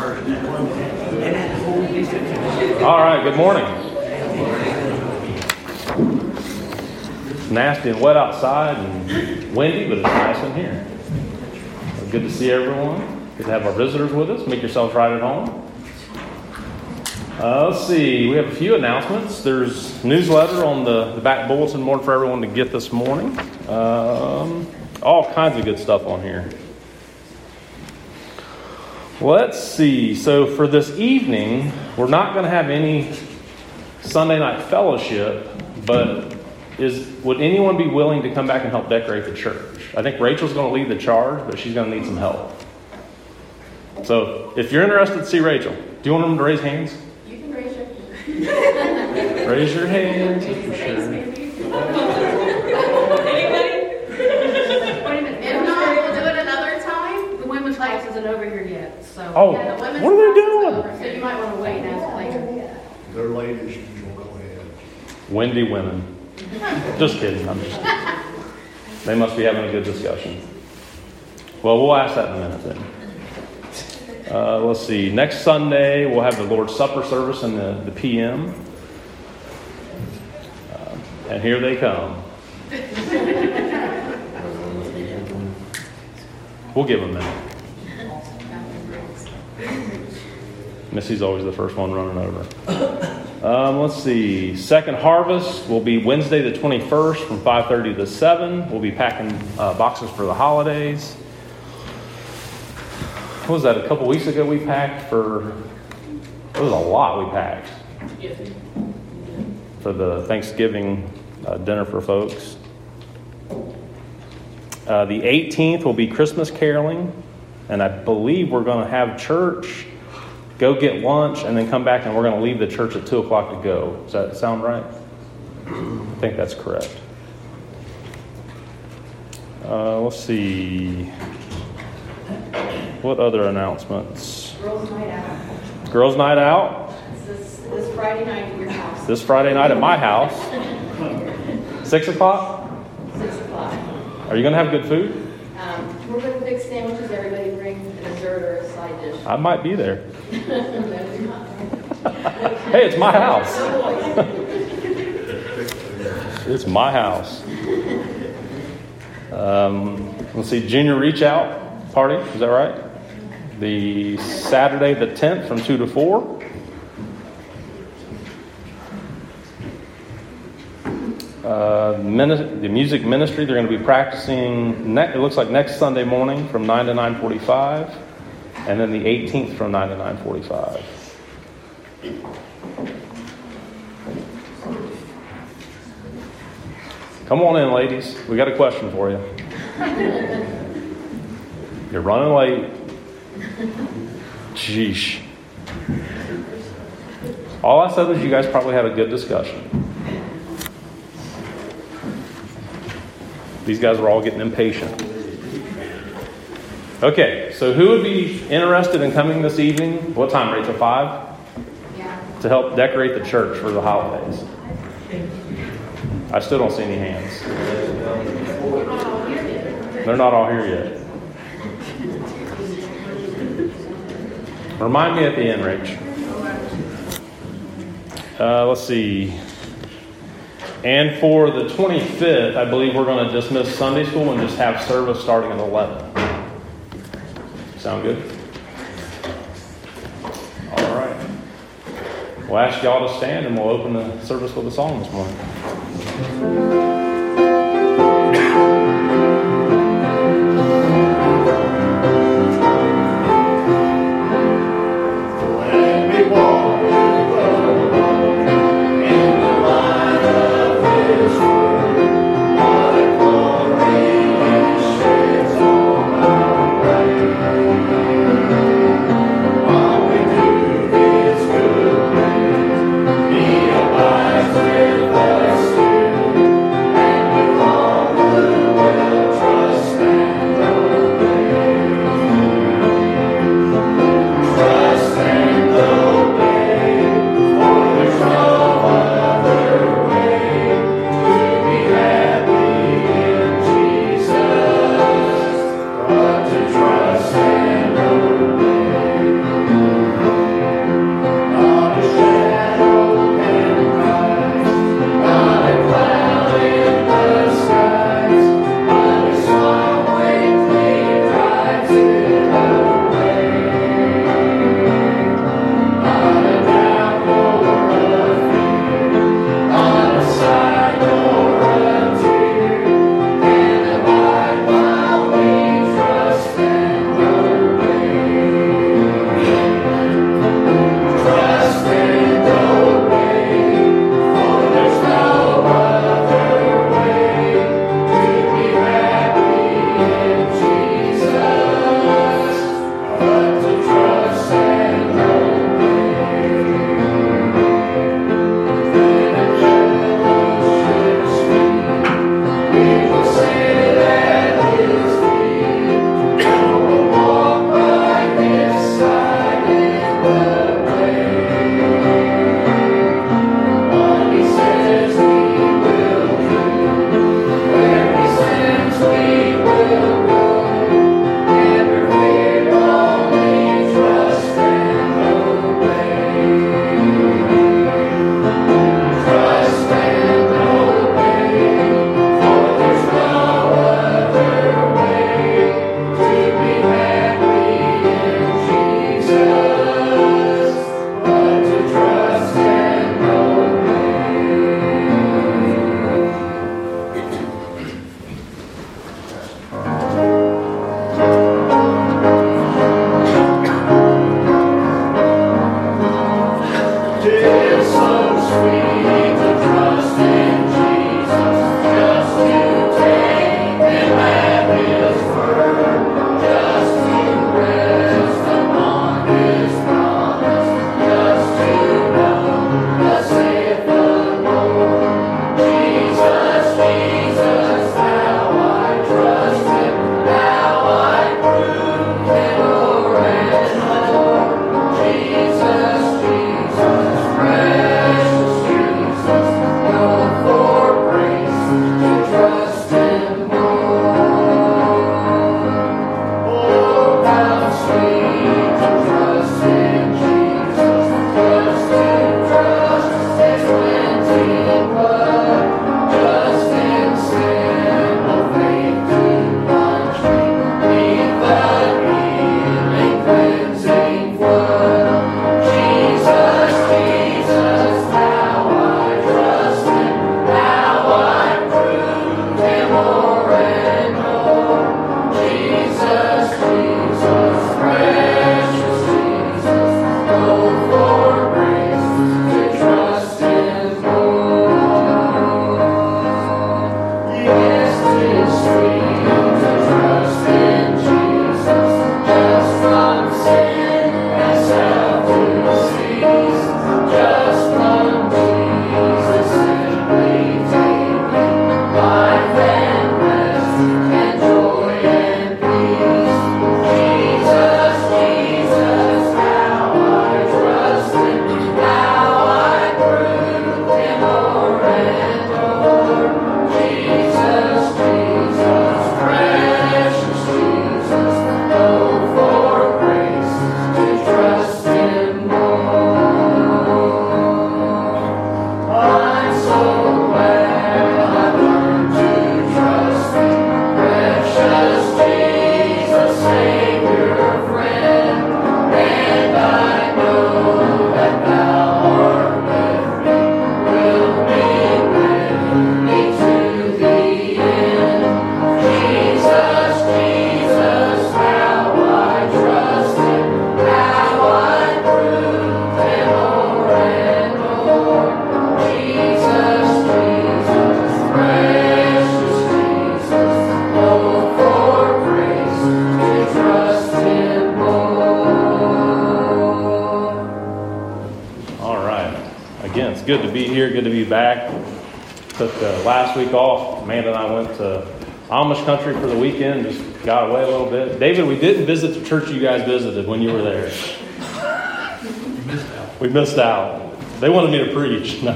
All right, good morning. Nasty and wet outside and windy, but it's nice in here. Good to see everyone. Good to have our visitors with us. Make yourselves right at home. Uh, let's see, we have a few announcements. There's newsletter on the, the back bulletin board for everyone to get this morning. Um, all kinds of good stuff on here. Let's see. So for this evening, we're not going to have any Sunday night fellowship, but is would anyone be willing to come back and help decorate the church? I think Rachel's going to lead the charge, but she's going to need some help. So if you're interested to see Rachel, do you want them to raise hands? You can raise your hand. raise your hands for sure. class isn't over here yet, so. Oh, yeah, the women's what are they class is doing? over, So you might want to wait and ask later. They're ladies, you will go ahead. Windy women. Just kidding. I'm just. They must be having a good discussion. Well, we'll ask that in a minute then. Uh, let's see. Next Sunday, we'll have the Lord's Supper service in the, the PM. Uh, and here they come. We'll give them a minute. Missy's always the first one running over. Um, let's see. Second harvest will be Wednesday the 21st from 5:30 to 7. We'll be packing uh, boxes for the holidays. What was that? A couple weeks ago we packed for. It was a lot we packed for the Thanksgiving uh, dinner for folks. Uh, the 18th will be Christmas caroling, and I believe we're going to have church go get lunch, and then come back, and we're going to leave the church at 2 o'clock to go. Does that sound right? I think that's correct. Uh, let's see. What other announcements? Girls' night out. Girls' night out This, this Friday night at your house, this Friday night at my house. 6 o'clock? six o'clock. Are you going to have good food? Um, we're gonna fix sandwiches, everybody bring a dessert or a side dish. I might be there. Hey, it's my house. It's my house. Um, let's see, junior reach out party, is that right? The Saturday the 10th from 2 to 4. Uh, the music ministry, they're going to be practicing, ne- it looks like next Sunday morning from 9 to 9.45, and then the 18th from 9 to 9.45. Come on in, ladies. We got a question for you. You're running late. Sheesh. All I said was you guys probably had a good discussion. These guys are all getting impatient. Okay, so who would be interested in coming this evening? What time, Rachel? Five? Yeah. To help decorate the church for the holidays. I still don't see any hands. We're not all here yet. They're not all here yet. Remind me at the end, Rach. Uh, let's see. And for the 25th, I believe we're going to dismiss Sunday school and just have service starting at 11. Sound good? All right. We'll ask y'all to stand and we'll open the service with a song this morning. Tis so sweet. Last week off. Amanda and I went to Amish country for the weekend, just got away a little bit. David, we didn't visit the church you guys visited when you were there. We missed out. They wanted me to preach. No.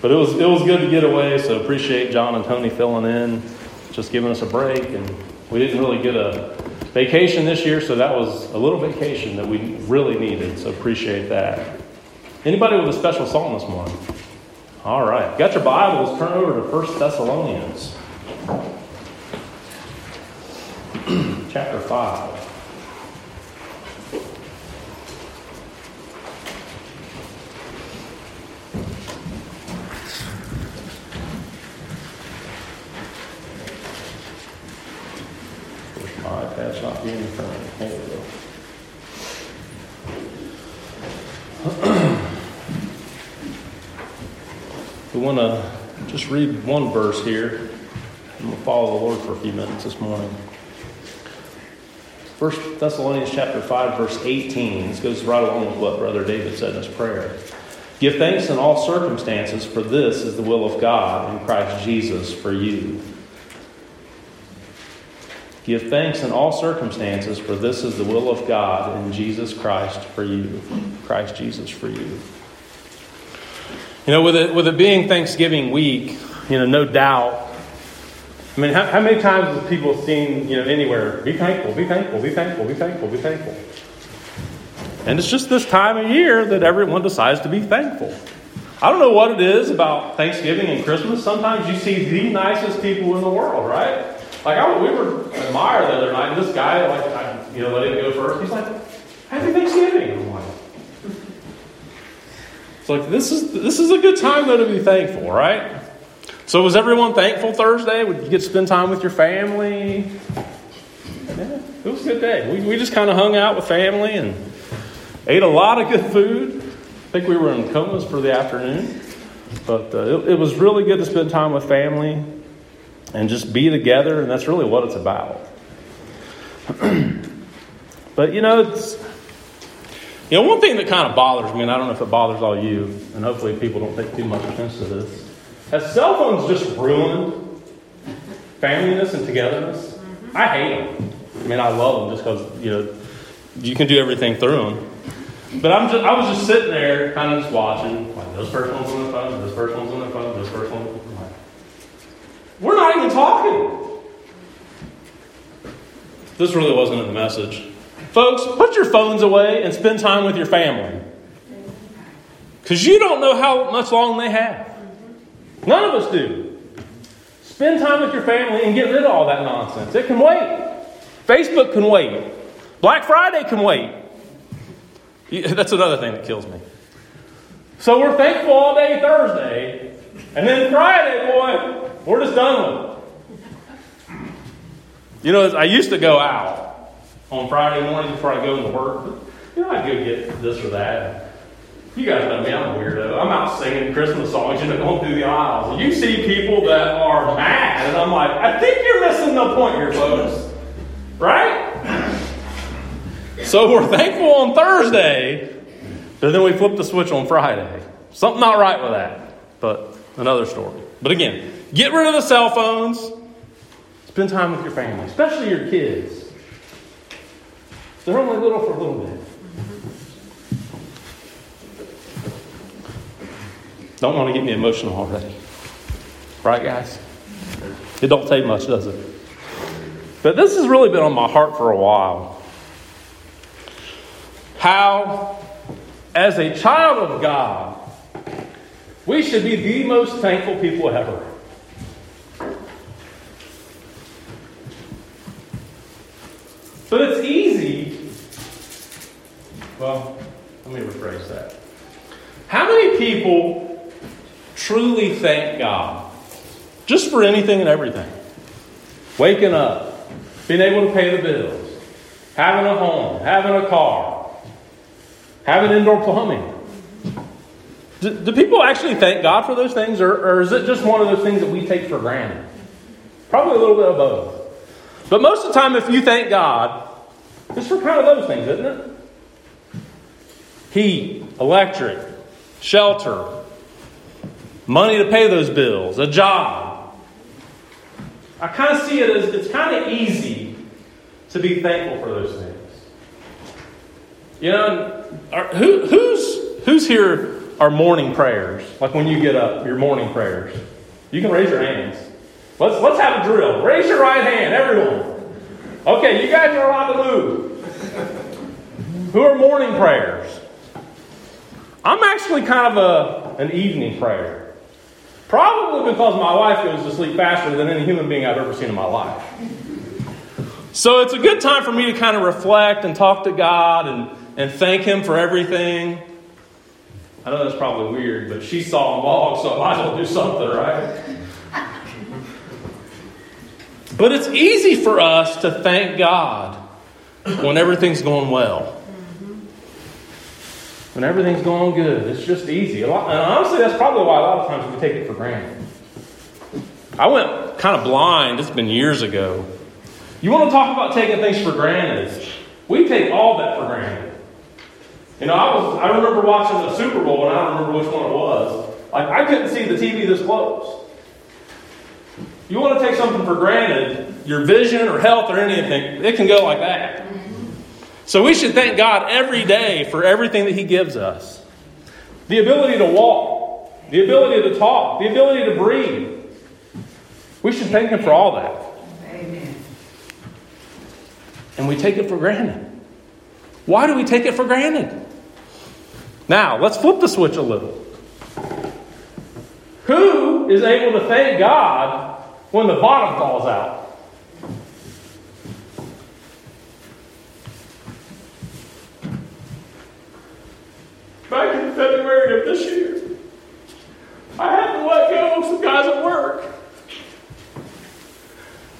But it was it was good to get away, so appreciate John and Tony filling in, just giving us a break. And we didn't really get a vacation this year, so that was a little vacation that we really needed. So appreciate that. Anybody with a special song this morning? All right. Got your Bibles, turn over to 1 Thessalonians. Chapter 5. My iPad's not being turned. There we go. We want to just read one verse here. I'm going to follow the Lord for a few minutes this morning. First Thessalonians chapter 5, verse 18. This goes right along with what Brother David said in his prayer. Give thanks in all circumstances, for this is the will of God in Christ Jesus for you. Give thanks in all circumstances, for this is the will of God in Jesus Christ for you. Christ Jesus for you. You know, with it, with it being Thanksgiving week, you know, no doubt. I mean, how, how many times have people seen, you know, anywhere, be thankful, be thankful, be thankful, be thankful, be thankful? And it's just this time of year that everyone decides to be thankful. I don't know what it is about Thanksgiving and Christmas. Sometimes you see the nicest people in the world, right? Like I, we were at Meijer the other night, and this guy, like, I, you know, let him go first. He's like, "Happy Thanksgiving!" It's like this is this is a good time though to be thankful, right? So was everyone thankful Thursday? Would you get to spend time with your family? Yeah, it was a good day. We, we just kind of hung out with family and ate a lot of good food. I think we were in comas for the afternoon, but uh, it, it was really good to spend time with family and just be together, and that's really what it's about. but you know, it's you know one thing that kind of bothers me, and I don't know if it bothers all you, and hopefully people don't take too much offense to this. Has cell phones just ruined familyness and togetherness? Mm-hmm. I hate them. I mean, I love them just because you know you can do everything through them. But I'm just, I was just sitting there, kind of just watching. Like this first one's on the phone, this first one's on the phone, this first on like, We're not even talking. This really wasn't in the message. Folks, put your phones away and spend time with your family. Because you don't know how much long they have. None of us do. Spend time with your family and get rid of all that nonsense. It can wait. Facebook can wait. Black Friday can wait. That's another thing that kills me. So we're thankful all day Thursday, and then Friday, boy, we're just done with it. You know, I used to go out on Friday morning before I go into work. You know, I'd go get this or that. You guys know me, I'm a weirdo. I'm out singing Christmas songs, you know, going through the aisles. You see people that are mad, and I'm like, I think you're missing the point here, folks. Right? So we're thankful on Thursday, but then we flip the switch on Friday. Something not right with that, but another story. But again, get rid of the cell phones. Spend time with your family, especially your kids. They're only little for a little bit. Don't want to get me emotional already. Right, guys? It don't take much, does it? But this has really been on my heart for a while. How, as a child of God, we should be the most thankful people ever. But it's easy. Well, let me rephrase that. How many people truly thank God just for anything and everything? Waking up, being able to pay the bills, having a home, having a car, having indoor plumbing. Do, do people actually thank God for those things, or, or is it just one of those things that we take for granted? Probably a little bit of both. But most of the time, if you thank God, it's for kind of those things, isn't it? Heat, electric, shelter, money to pay those bills, a job. I kind of see it as it's kind of easy to be thankful for those things. You know, are, uh, who, who's, who's here are morning prayers? Like when you get up, your morning prayers. You can raise your hands. Let's, let's have a drill. Raise your right hand, everyone. Okay, you guys are allowed to move. Who are morning prayers? I'm actually kind of a, an evening prayer. Probably because my wife goes to sleep faster than any human being I've ever seen in my life. So it's a good time for me to kind of reflect and talk to God and, and thank Him for everything. I know that's probably weird, but she saw a log, so I might as well do something, right? But it's easy for us to thank God when everything's going well. When everything's going good. It's just easy. Lot, and honestly, that's probably why a lot of times we take it for granted. I went kind of blind, it's been years ago. You want to talk about taking things for granted? We take all that for granted. You know, I was I remember watching the Super Bowl and I don't remember which one it was. Like I couldn't see the TV this close. You want to take something for granted, your vision or health or anything, it can go like that. So we should thank God every day for everything that He gives us the ability to walk, the ability to talk, the ability to breathe. We should thank Him for all that. Amen. And we take it for granted. Why do we take it for granted? Now, let's flip the switch a little. Who is able to thank God when the bottom falls out. Back in February of this year, I had to let go of some guys at work.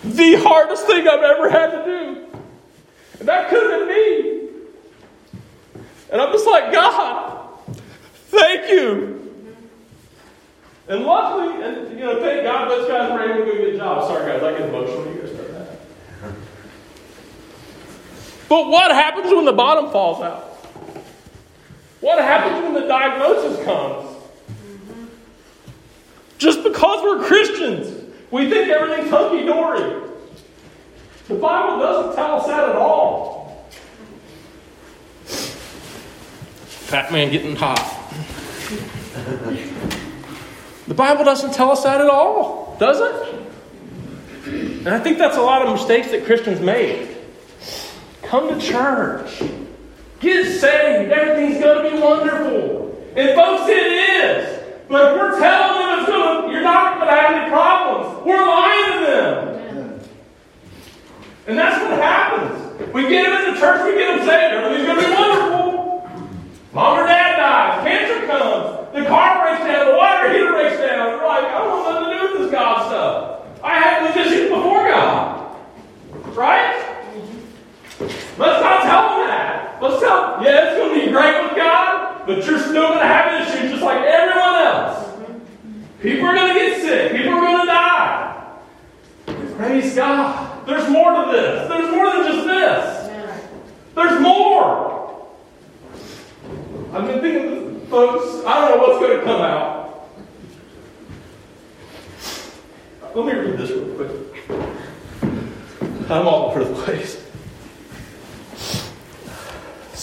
The hardest thing I've ever had to do. And that could have been me. And I'm just like, God, thank you. And luckily, and you know, thank God those guys were able to do a good job. Sorry guys, I get emotional. You guys start that. But what happens when the bottom falls out? What happens when the diagnosis comes? Just because we're Christians, we think everything's hunky dory. The Bible doesn't tell us that at all. Fat man getting hot. The Bible doesn't tell us that at all, does it? And I think that's a lot of mistakes that Christians make. Come to church. Get saved. Everything's going to be wonderful. And folks, it is. But if we're telling them it's going to, you're not going to have any problems, we're lying to them. And that's what happens. We get them into church, we get them saved. Everything's going to be wonderful. Mom or dad dies, cancer comes, the car breaks down, the water heater breaks down. You're like, I don't want nothing to do with this God stuff. I had these issues before God. Right? Let's not tell them that. Let's them, yeah, it's going to be great with God, but you're still going to have issues just like everyone else. People are going to get sick. People are going to die. Praise God. There's more to this. There's more than just this. There's more. I've been thinking, folks, I don't know what's going to come out. Let me read this real quick. I'm all over the place.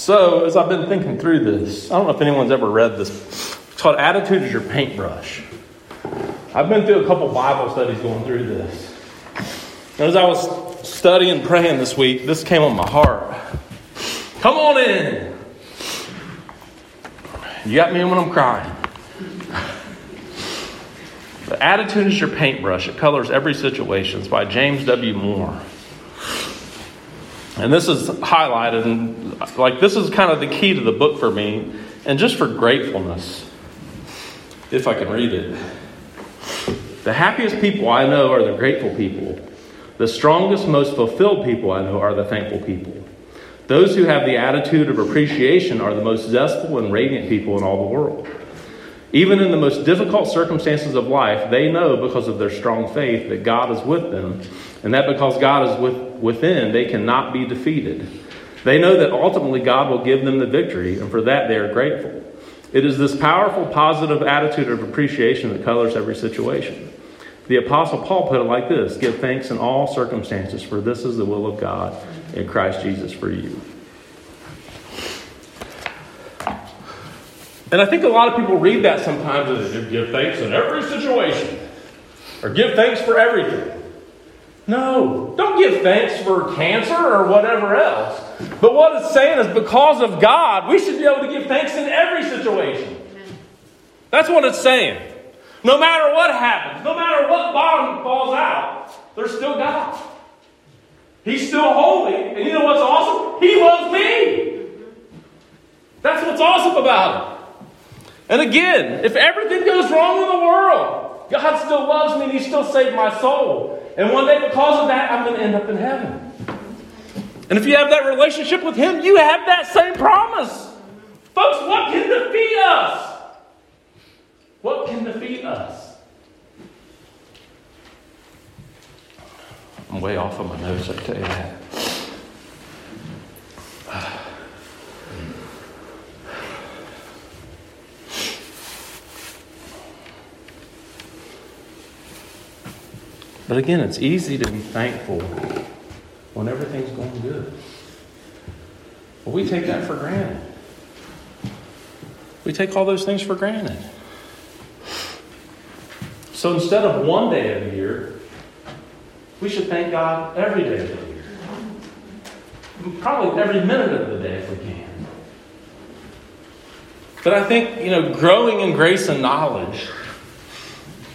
So, as I've been thinking through this, I don't know if anyone's ever read this. It's called Attitude is Your Paintbrush. I've been through a couple Bible studies going through this. And as I was studying, praying this week, this came on my heart. Come on in. You got me when I'm crying. The attitude is your paintbrush. It colors every situation. It's by James W. Moore. And this is highlighted, and like this is kind of the key to the book for me, and just for gratefulness, if I can read it. The happiest people I know are the grateful people. The strongest, most fulfilled people I know are the thankful people. Those who have the attitude of appreciation are the most zestful and radiant people in all the world. Even in the most difficult circumstances of life, they know because of their strong faith that God is with them, and that because God is with, within, they cannot be defeated. They know that ultimately God will give them the victory, and for that they are grateful. It is this powerful, positive attitude of appreciation that colors every situation. The Apostle Paul put it like this Give thanks in all circumstances, for this is the will of God in Christ Jesus for you. And I think a lot of people read that sometimes as give thanks in every situation, or give thanks for everything. No, don't give thanks for cancer or whatever else. But what it's saying is because of God, we should be able to give thanks in every situation. That's what it's saying. No matter what happens, no matter what bottom falls out, there's still God. He's still holy. And you know what's awesome? He loves me. That's what's awesome about it. And again, if everything goes wrong in the world, God still loves me and He still saved my soul. And one day, because of that, I'm going to end up in heaven. And if you have that relationship with Him, you have that same promise. Folks, what can defeat us? What can defeat us? I'm way off of my nose, I tell you that. But again, it's easy to be thankful when everything's going good. But we take that for granted. We take all those things for granted. So instead of one day of the year, we should thank God every day of the year. Probably every minute of the day if we can. But I think, you know, growing in grace and knowledge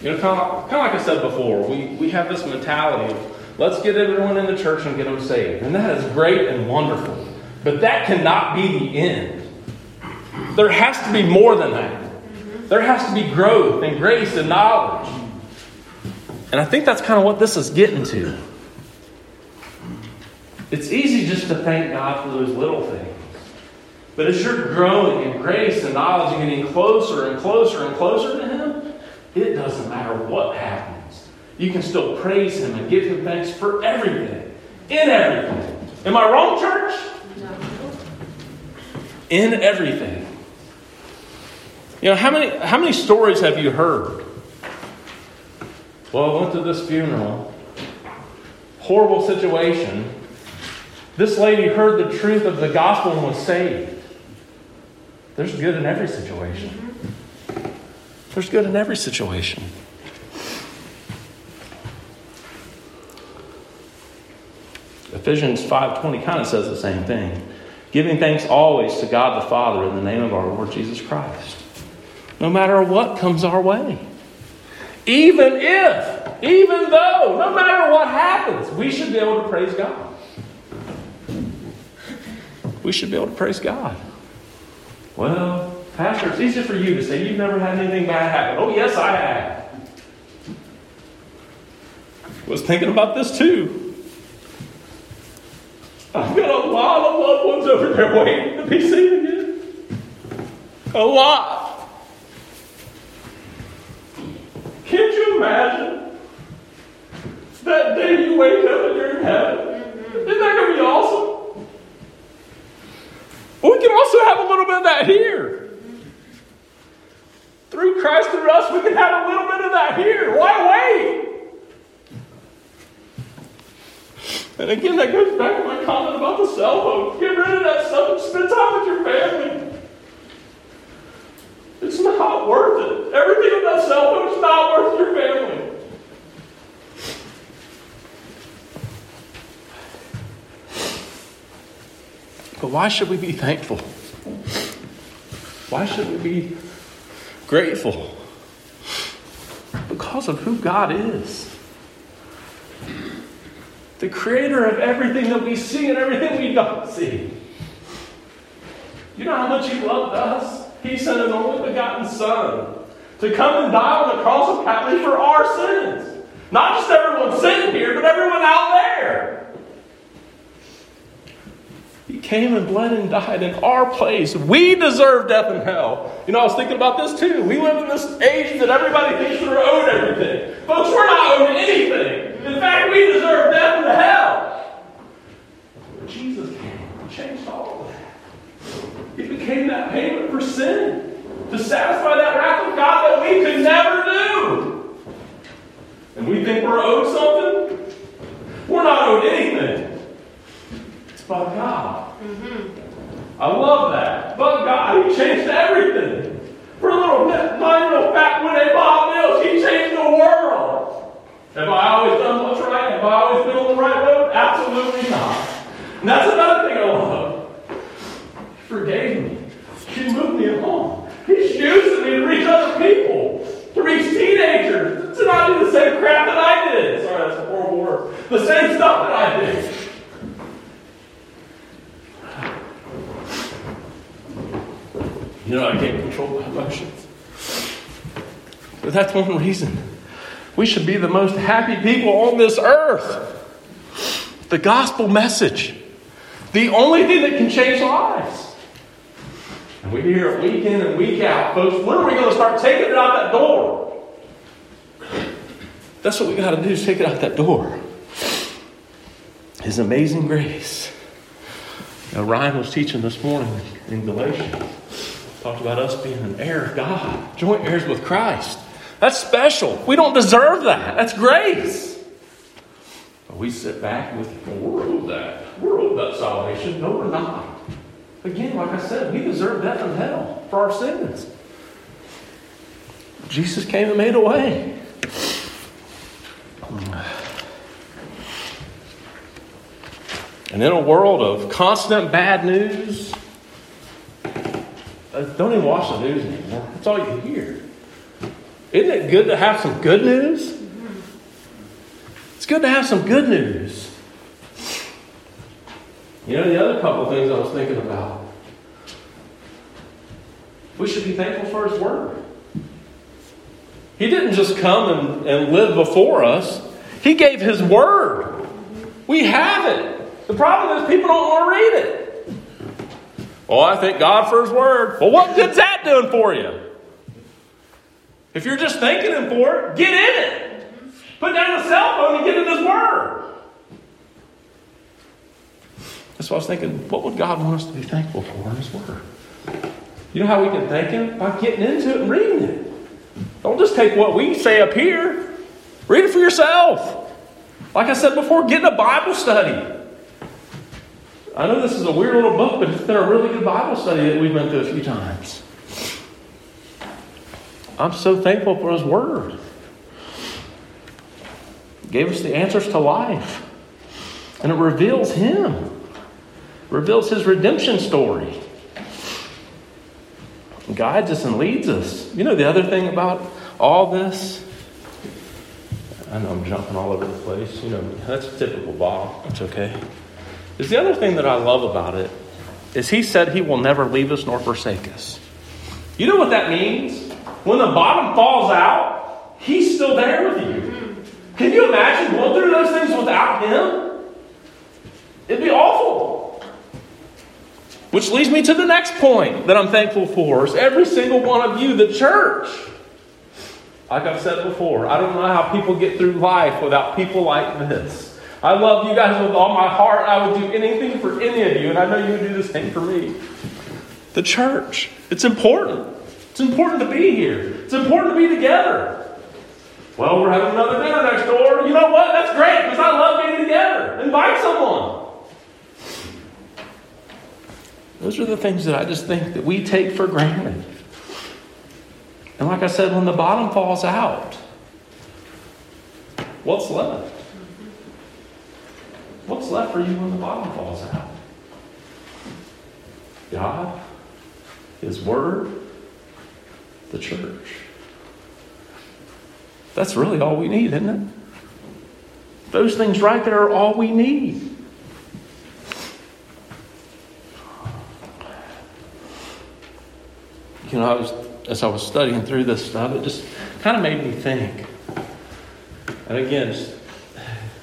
you know, kind of, kind of like I said before, we, we have this mentality of let's get everyone in the church and get them saved. And that is great and wonderful. But that cannot be the end. There has to be more than that. There has to be growth and grace and knowledge. And I think that's kind of what this is getting to. It's easy just to thank God for those little things. But as you're growing in grace and knowledge and getting closer and closer and closer to it doesn't matter what happens. You can still praise Him and give Him thanks for everything, in everything. Am I wrong, church? In everything. You know, how many, how many stories have you heard? Well, I went to this funeral. Horrible situation. This lady heard the truth of the gospel and was saved. There's good in every situation. There's good in every situation. Ephesians 5:20 kind of says the same thing. Giving thanks always to God the Father in the name of our Lord Jesus Christ. No matter what comes our way. Even if, even though, no matter what happens, we should be able to praise God. We should be able to praise God. Well, Pastor, it's easy for you to say you've never had anything bad happen. Oh, yes, I have. Was thinking about this too. I've got a lot of loved ones over there waiting to be seen again. A lot. Can't you imagine that day you wake up and you're in heaven? Isn't that going to be awesome? we can also have a little bit of that here. Through Christ through us, we can have a little bit of that here. Why wait? And again, that goes back to my comment about the cell phone. Get rid of that stuff and spend time with your family. It's not worth it. Everything on that cell phone is not worth your family. But why should we be thankful? Why should we be grateful because of who God is. The creator of everything that we see and everything we don't see. You know how much He loved us? He sent an only begotten Son to come and die on the cross of Calvary for our sins. Not just everyone sitting here, but everyone out there. Came and bled and died in our place. We deserve death and hell. You know, I was thinking about this too. We live in this age that everybody thinks we're owed everything. Folks, we're not owed anything. In fact, we deserve death and hell. But Jesus came and changed all of that. He became that payment for sin. to satisfy that wrath of God that we could never do. And we think we're owed something? We're not owed anything. It's by God. Mm-hmm. I love that. But God, He changed everything. For a little nine-year-old fat Winnie Bob Mills, He changed the world. Have I always done what's right? Have I always been on the right road? Absolutely not. And that's another thing I love. He forgave me. He moved me along. He's using me to reach other people, to reach teenagers, to not do the same crap that I did. Sorry, that's a horrible word. The same stuff that I did. You know, I can't control my emotions. But that's one reason. We should be the most happy people on this earth. The gospel message. The only thing that can change lives. And we hear it week in and week out. Folks, when are we going to start taking it out that door? That's what we got to do is take it out that door. His amazing grace. Now, Ryan was teaching this morning in Galatians. Talked about us being an heir of God, joint heirs with Christ. That's special. We don't deserve that. That's grace. But we sit back think, well, we're owed that. We're owed that salvation. No, we're not. Again, like I said, we deserve death and hell for our sins. Jesus came and made a way. And in a world of constant bad news, don't even watch the news anymore. That's all you hear. Isn't it good to have some good news? It's good to have some good news. You know, the other couple things I was thinking about. We should be thankful for His Word. He didn't just come and, and live before us, He gave His Word. We have it. The problem is people don't want to read it. Oh, I thank God for His Word. Well, what good's that doing for you? If you're just thanking Him for it, get in it. Put down the cell phone and get in His Word. That's what I was thinking. What would God want us to be thankful for in His Word? You know how we can thank Him? By getting into it and reading it. Don't just take what we say up here, read it for yourself. Like I said before, get in a Bible study. I know this is a weird little book, but it's been a really good Bible study that we've been through a few times. I'm so thankful for His Word. It gave us the answers to life. And it reveals Him, it reveals His redemption story. Guides us and leads us. You know, the other thing about all this, I know I'm jumping all over the place. You know, that's typical Bob. It's okay is the other thing that I love about it is he said he will never leave us nor forsake us. You know what that means? When the bottom falls out, he's still there with you. Can you imagine going through those things without him? It'd be awful. Which leads me to the next point that I'm thankful for is every single one of you, the church. Like I've said before, I don't know how people get through life without people like this. I love you guys with all my heart. I would do anything for any of you, and I know you would do the same for me. The church. It's important. It's important to be here. It's important to be together. Well, we're having another dinner next door. You know what? That's great because I love being together. Invite someone. Those are the things that I just think that we take for granted. And like I said, when the bottom falls out, what's left? What's left for you when the bottom falls out? God, His Word, the church. That's really all we need, isn't it? Those things right there are all we need. You know, I was, as I was studying through this stuff, it just kind of made me think. And again,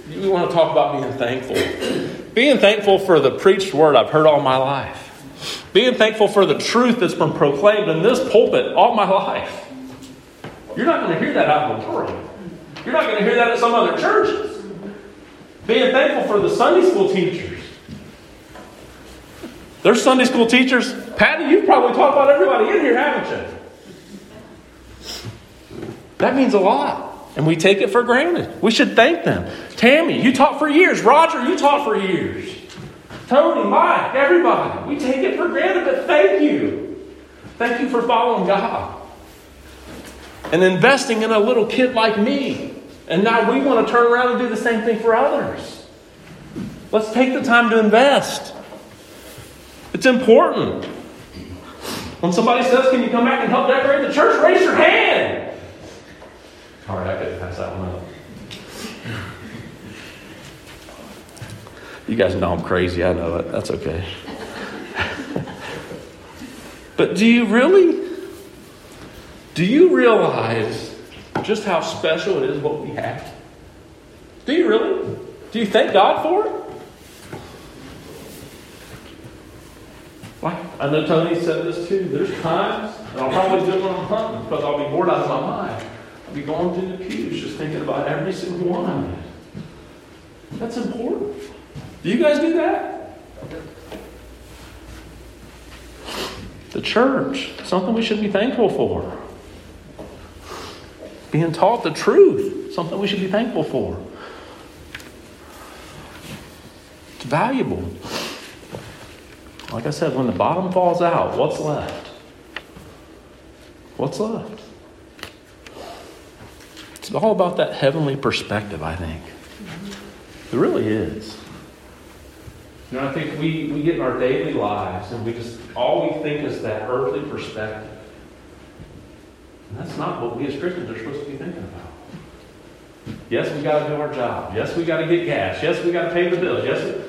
we want to talk about being thankful. Being thankful for the preached word I've heard all my life. Being thankful for the truth that's been proclaimed in this pulpit all my life. You're not going to hear that out in the world. You're not going to hear that at some other churches. Being thankful for the Sunday school teachers. There's Sunday school teachers. Patty, you've probably taught about everybody in here, haven't you? That means a lot. And we take it for granted. We should thank them. Tammy, you taught for years. Roger, you taught for years. Tony, Mike, everybody. We take it for granted, but thank you. Thank you for following God and investing in a little kid like me. And now we want to turn around and do the same thing for others. Let's take the time to invest. It's important. When somebody says, Can you come back and help decorate the church? Raise your hand. All right, I couldn't pass that one up. You guys know I'm crazy. I know it. That's okay. but do you really? Do you realize just how special it is what we have? Do you really? Do you thank God for it? Like, I know Tony said this too. There's times, and I'll probably do it when I'm hunting because I'll be bored out of my mind. Be going through the pews just thinking about every single one. That's important. Do you guys do that? The church, something we should be thankful for. Being taught the truth, something we should be thankful for. It's valuable. Like I said, when the bottom falls out, what's left? What's left? It's all about that heavenly perspective, I think. It really is. You know, I think we, we get in our daily lives and we just, all we think is that earthly perspective. And that's not what we as Christians are supposed to be thinking about. Yes, we got to do our job. Yes, we got to get gas. Yes, we got to pay the bills. Yes,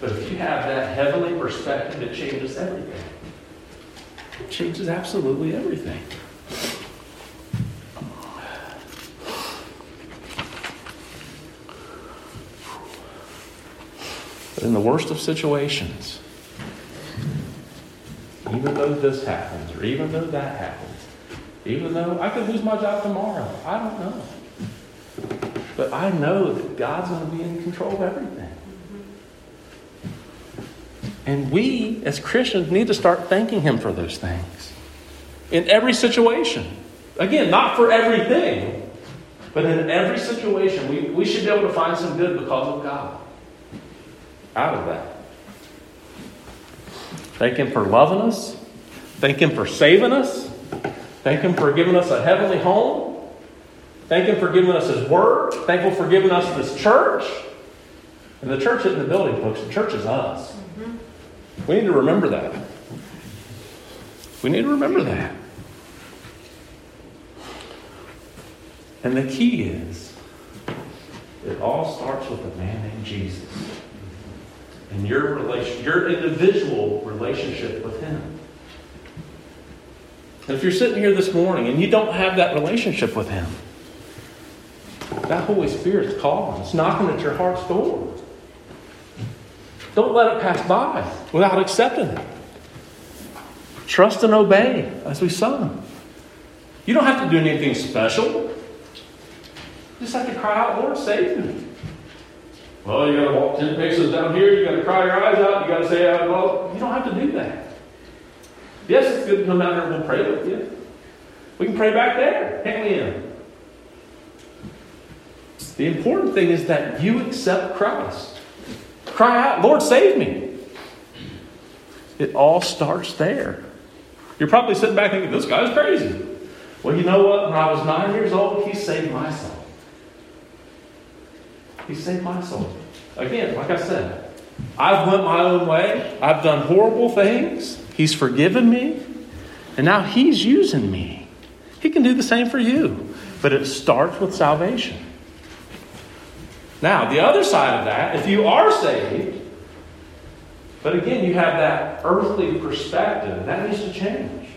but if you have that heavenly perspective, it changes everything. It changes absolutely everything. But in the worst of situations, even though this happens, or even though that happens, even though I could lose my job tomorrow, I don't know. But I know that God's going to be in control of everything. And we, as Christians, need to start thanking Him for those things in every situation. Again, not for everything, but in every situation, we, we should be able to find some good because of God out of that. Thank Him for loving us. Thank Him for saving us. Thank Him for giving us a heavenly home. Thank Him for giving us His Word. Thankful for giving us this church. And the church isn't the building, folks. The church is us. Mm-hmm. We need to remember that. We need to remember that. And the key is, it all starts with a man named Jesus and your relation, your individual relationship with Him. And if you're sitting here this morning and you don't have that relationship with Him, that Holy Spirit's calling. It's knocking at your heart's door. Don't let it pass by without accepting it. Trust and obey, as we sung. You don't have to do anything special. You just have to cry out, Lord, save me. Well, you got to walk 10 paces down here, you got to cry your eyes out, you got to say, well, you don't have to do that. Yes, it's good to come down here and we'll pray with you. We can pray back there, can't we? The important thing is that you accept Christ. Cry out, Lord, save me. It all starts there. You're probably sitting back thinking, this guy's crazy. Well, you know what? When I was nine years old, he saved my soul. He saved my soul. Again, like I said, I've went my own way. I've done horrible things. He's forgiven me. And now he's using me. He can do the same for you. But it starts with salvation. Now, the other side of that, if you are saved, but again, you have that earthly perspective, that needs to change.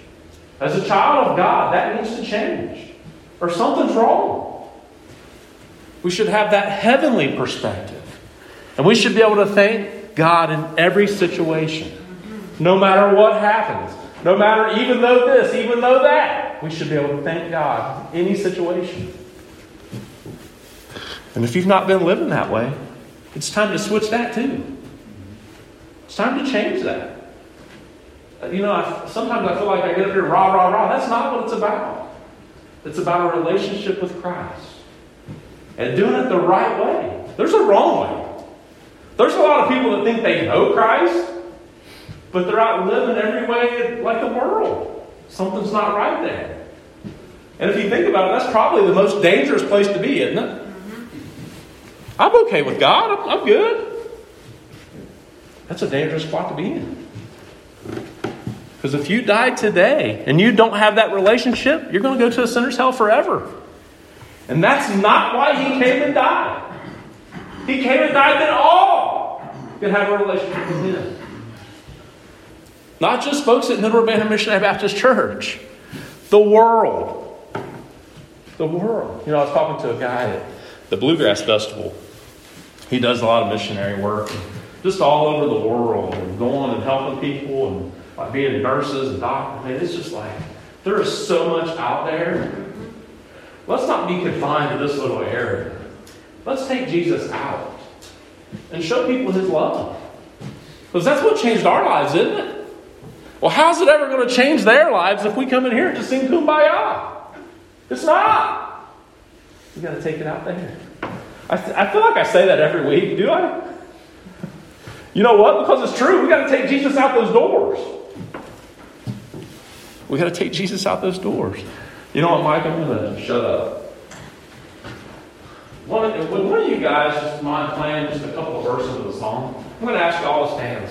As a child of God, that needs to change. Or something's wrong. We should have that heavenly perspective. And we should be able to thank God in every situation. No matter what happens. No matter, even though this, even though that. We should be able to thank God in any situation. And if you've not been living that way, it's time to switch that too. It's time to change that. Uh, you know, I, sometimes I feel like I get up here rah, rah, rah. That's not what it's about. It's about a relationship with Christ. And doing it the right way. There's a wrong way. There's a lot of people that think they know Christ, but they're out living every way like the world. Something's not right there. And if you think about it, that's probably the most dangerous place to be, isn't it? Mm-hmm. I'm okay with God. I'm, I'm good. That's a dangerous spot to be in. Because if you die today and you don't have that relationship, you're going to go to a sinner's hell forever. And that's not why he came and died. He came and died that all could have a relationship with him. Not just folks at Middle Urbana Missionary Baptist Church, the world. The world. You know, I was talking to a guy at the Bluegrass Festival. He does a lot of missionary work, just all over the world, and going and helping people, and like being nurses and doctors. Man, it's just like there is so much out there. Let's not be confined to this little area. Let's take Jesus out and show people His love, because that's what changed our lives, isn't it? Well, how's it ever going to change their lives if we come in here and just sing kumbaya? It's not. You got to take it out there. I, I feel like I say that every week, do I? You know what? Because it's true. We got to take Jesus out those doors. We got to take Jesus out those doors. You know what, Mike? I'm going to shut up. One, would one of you guys just mind playing just a couple of verses of the song? I'm going to ask you all to stand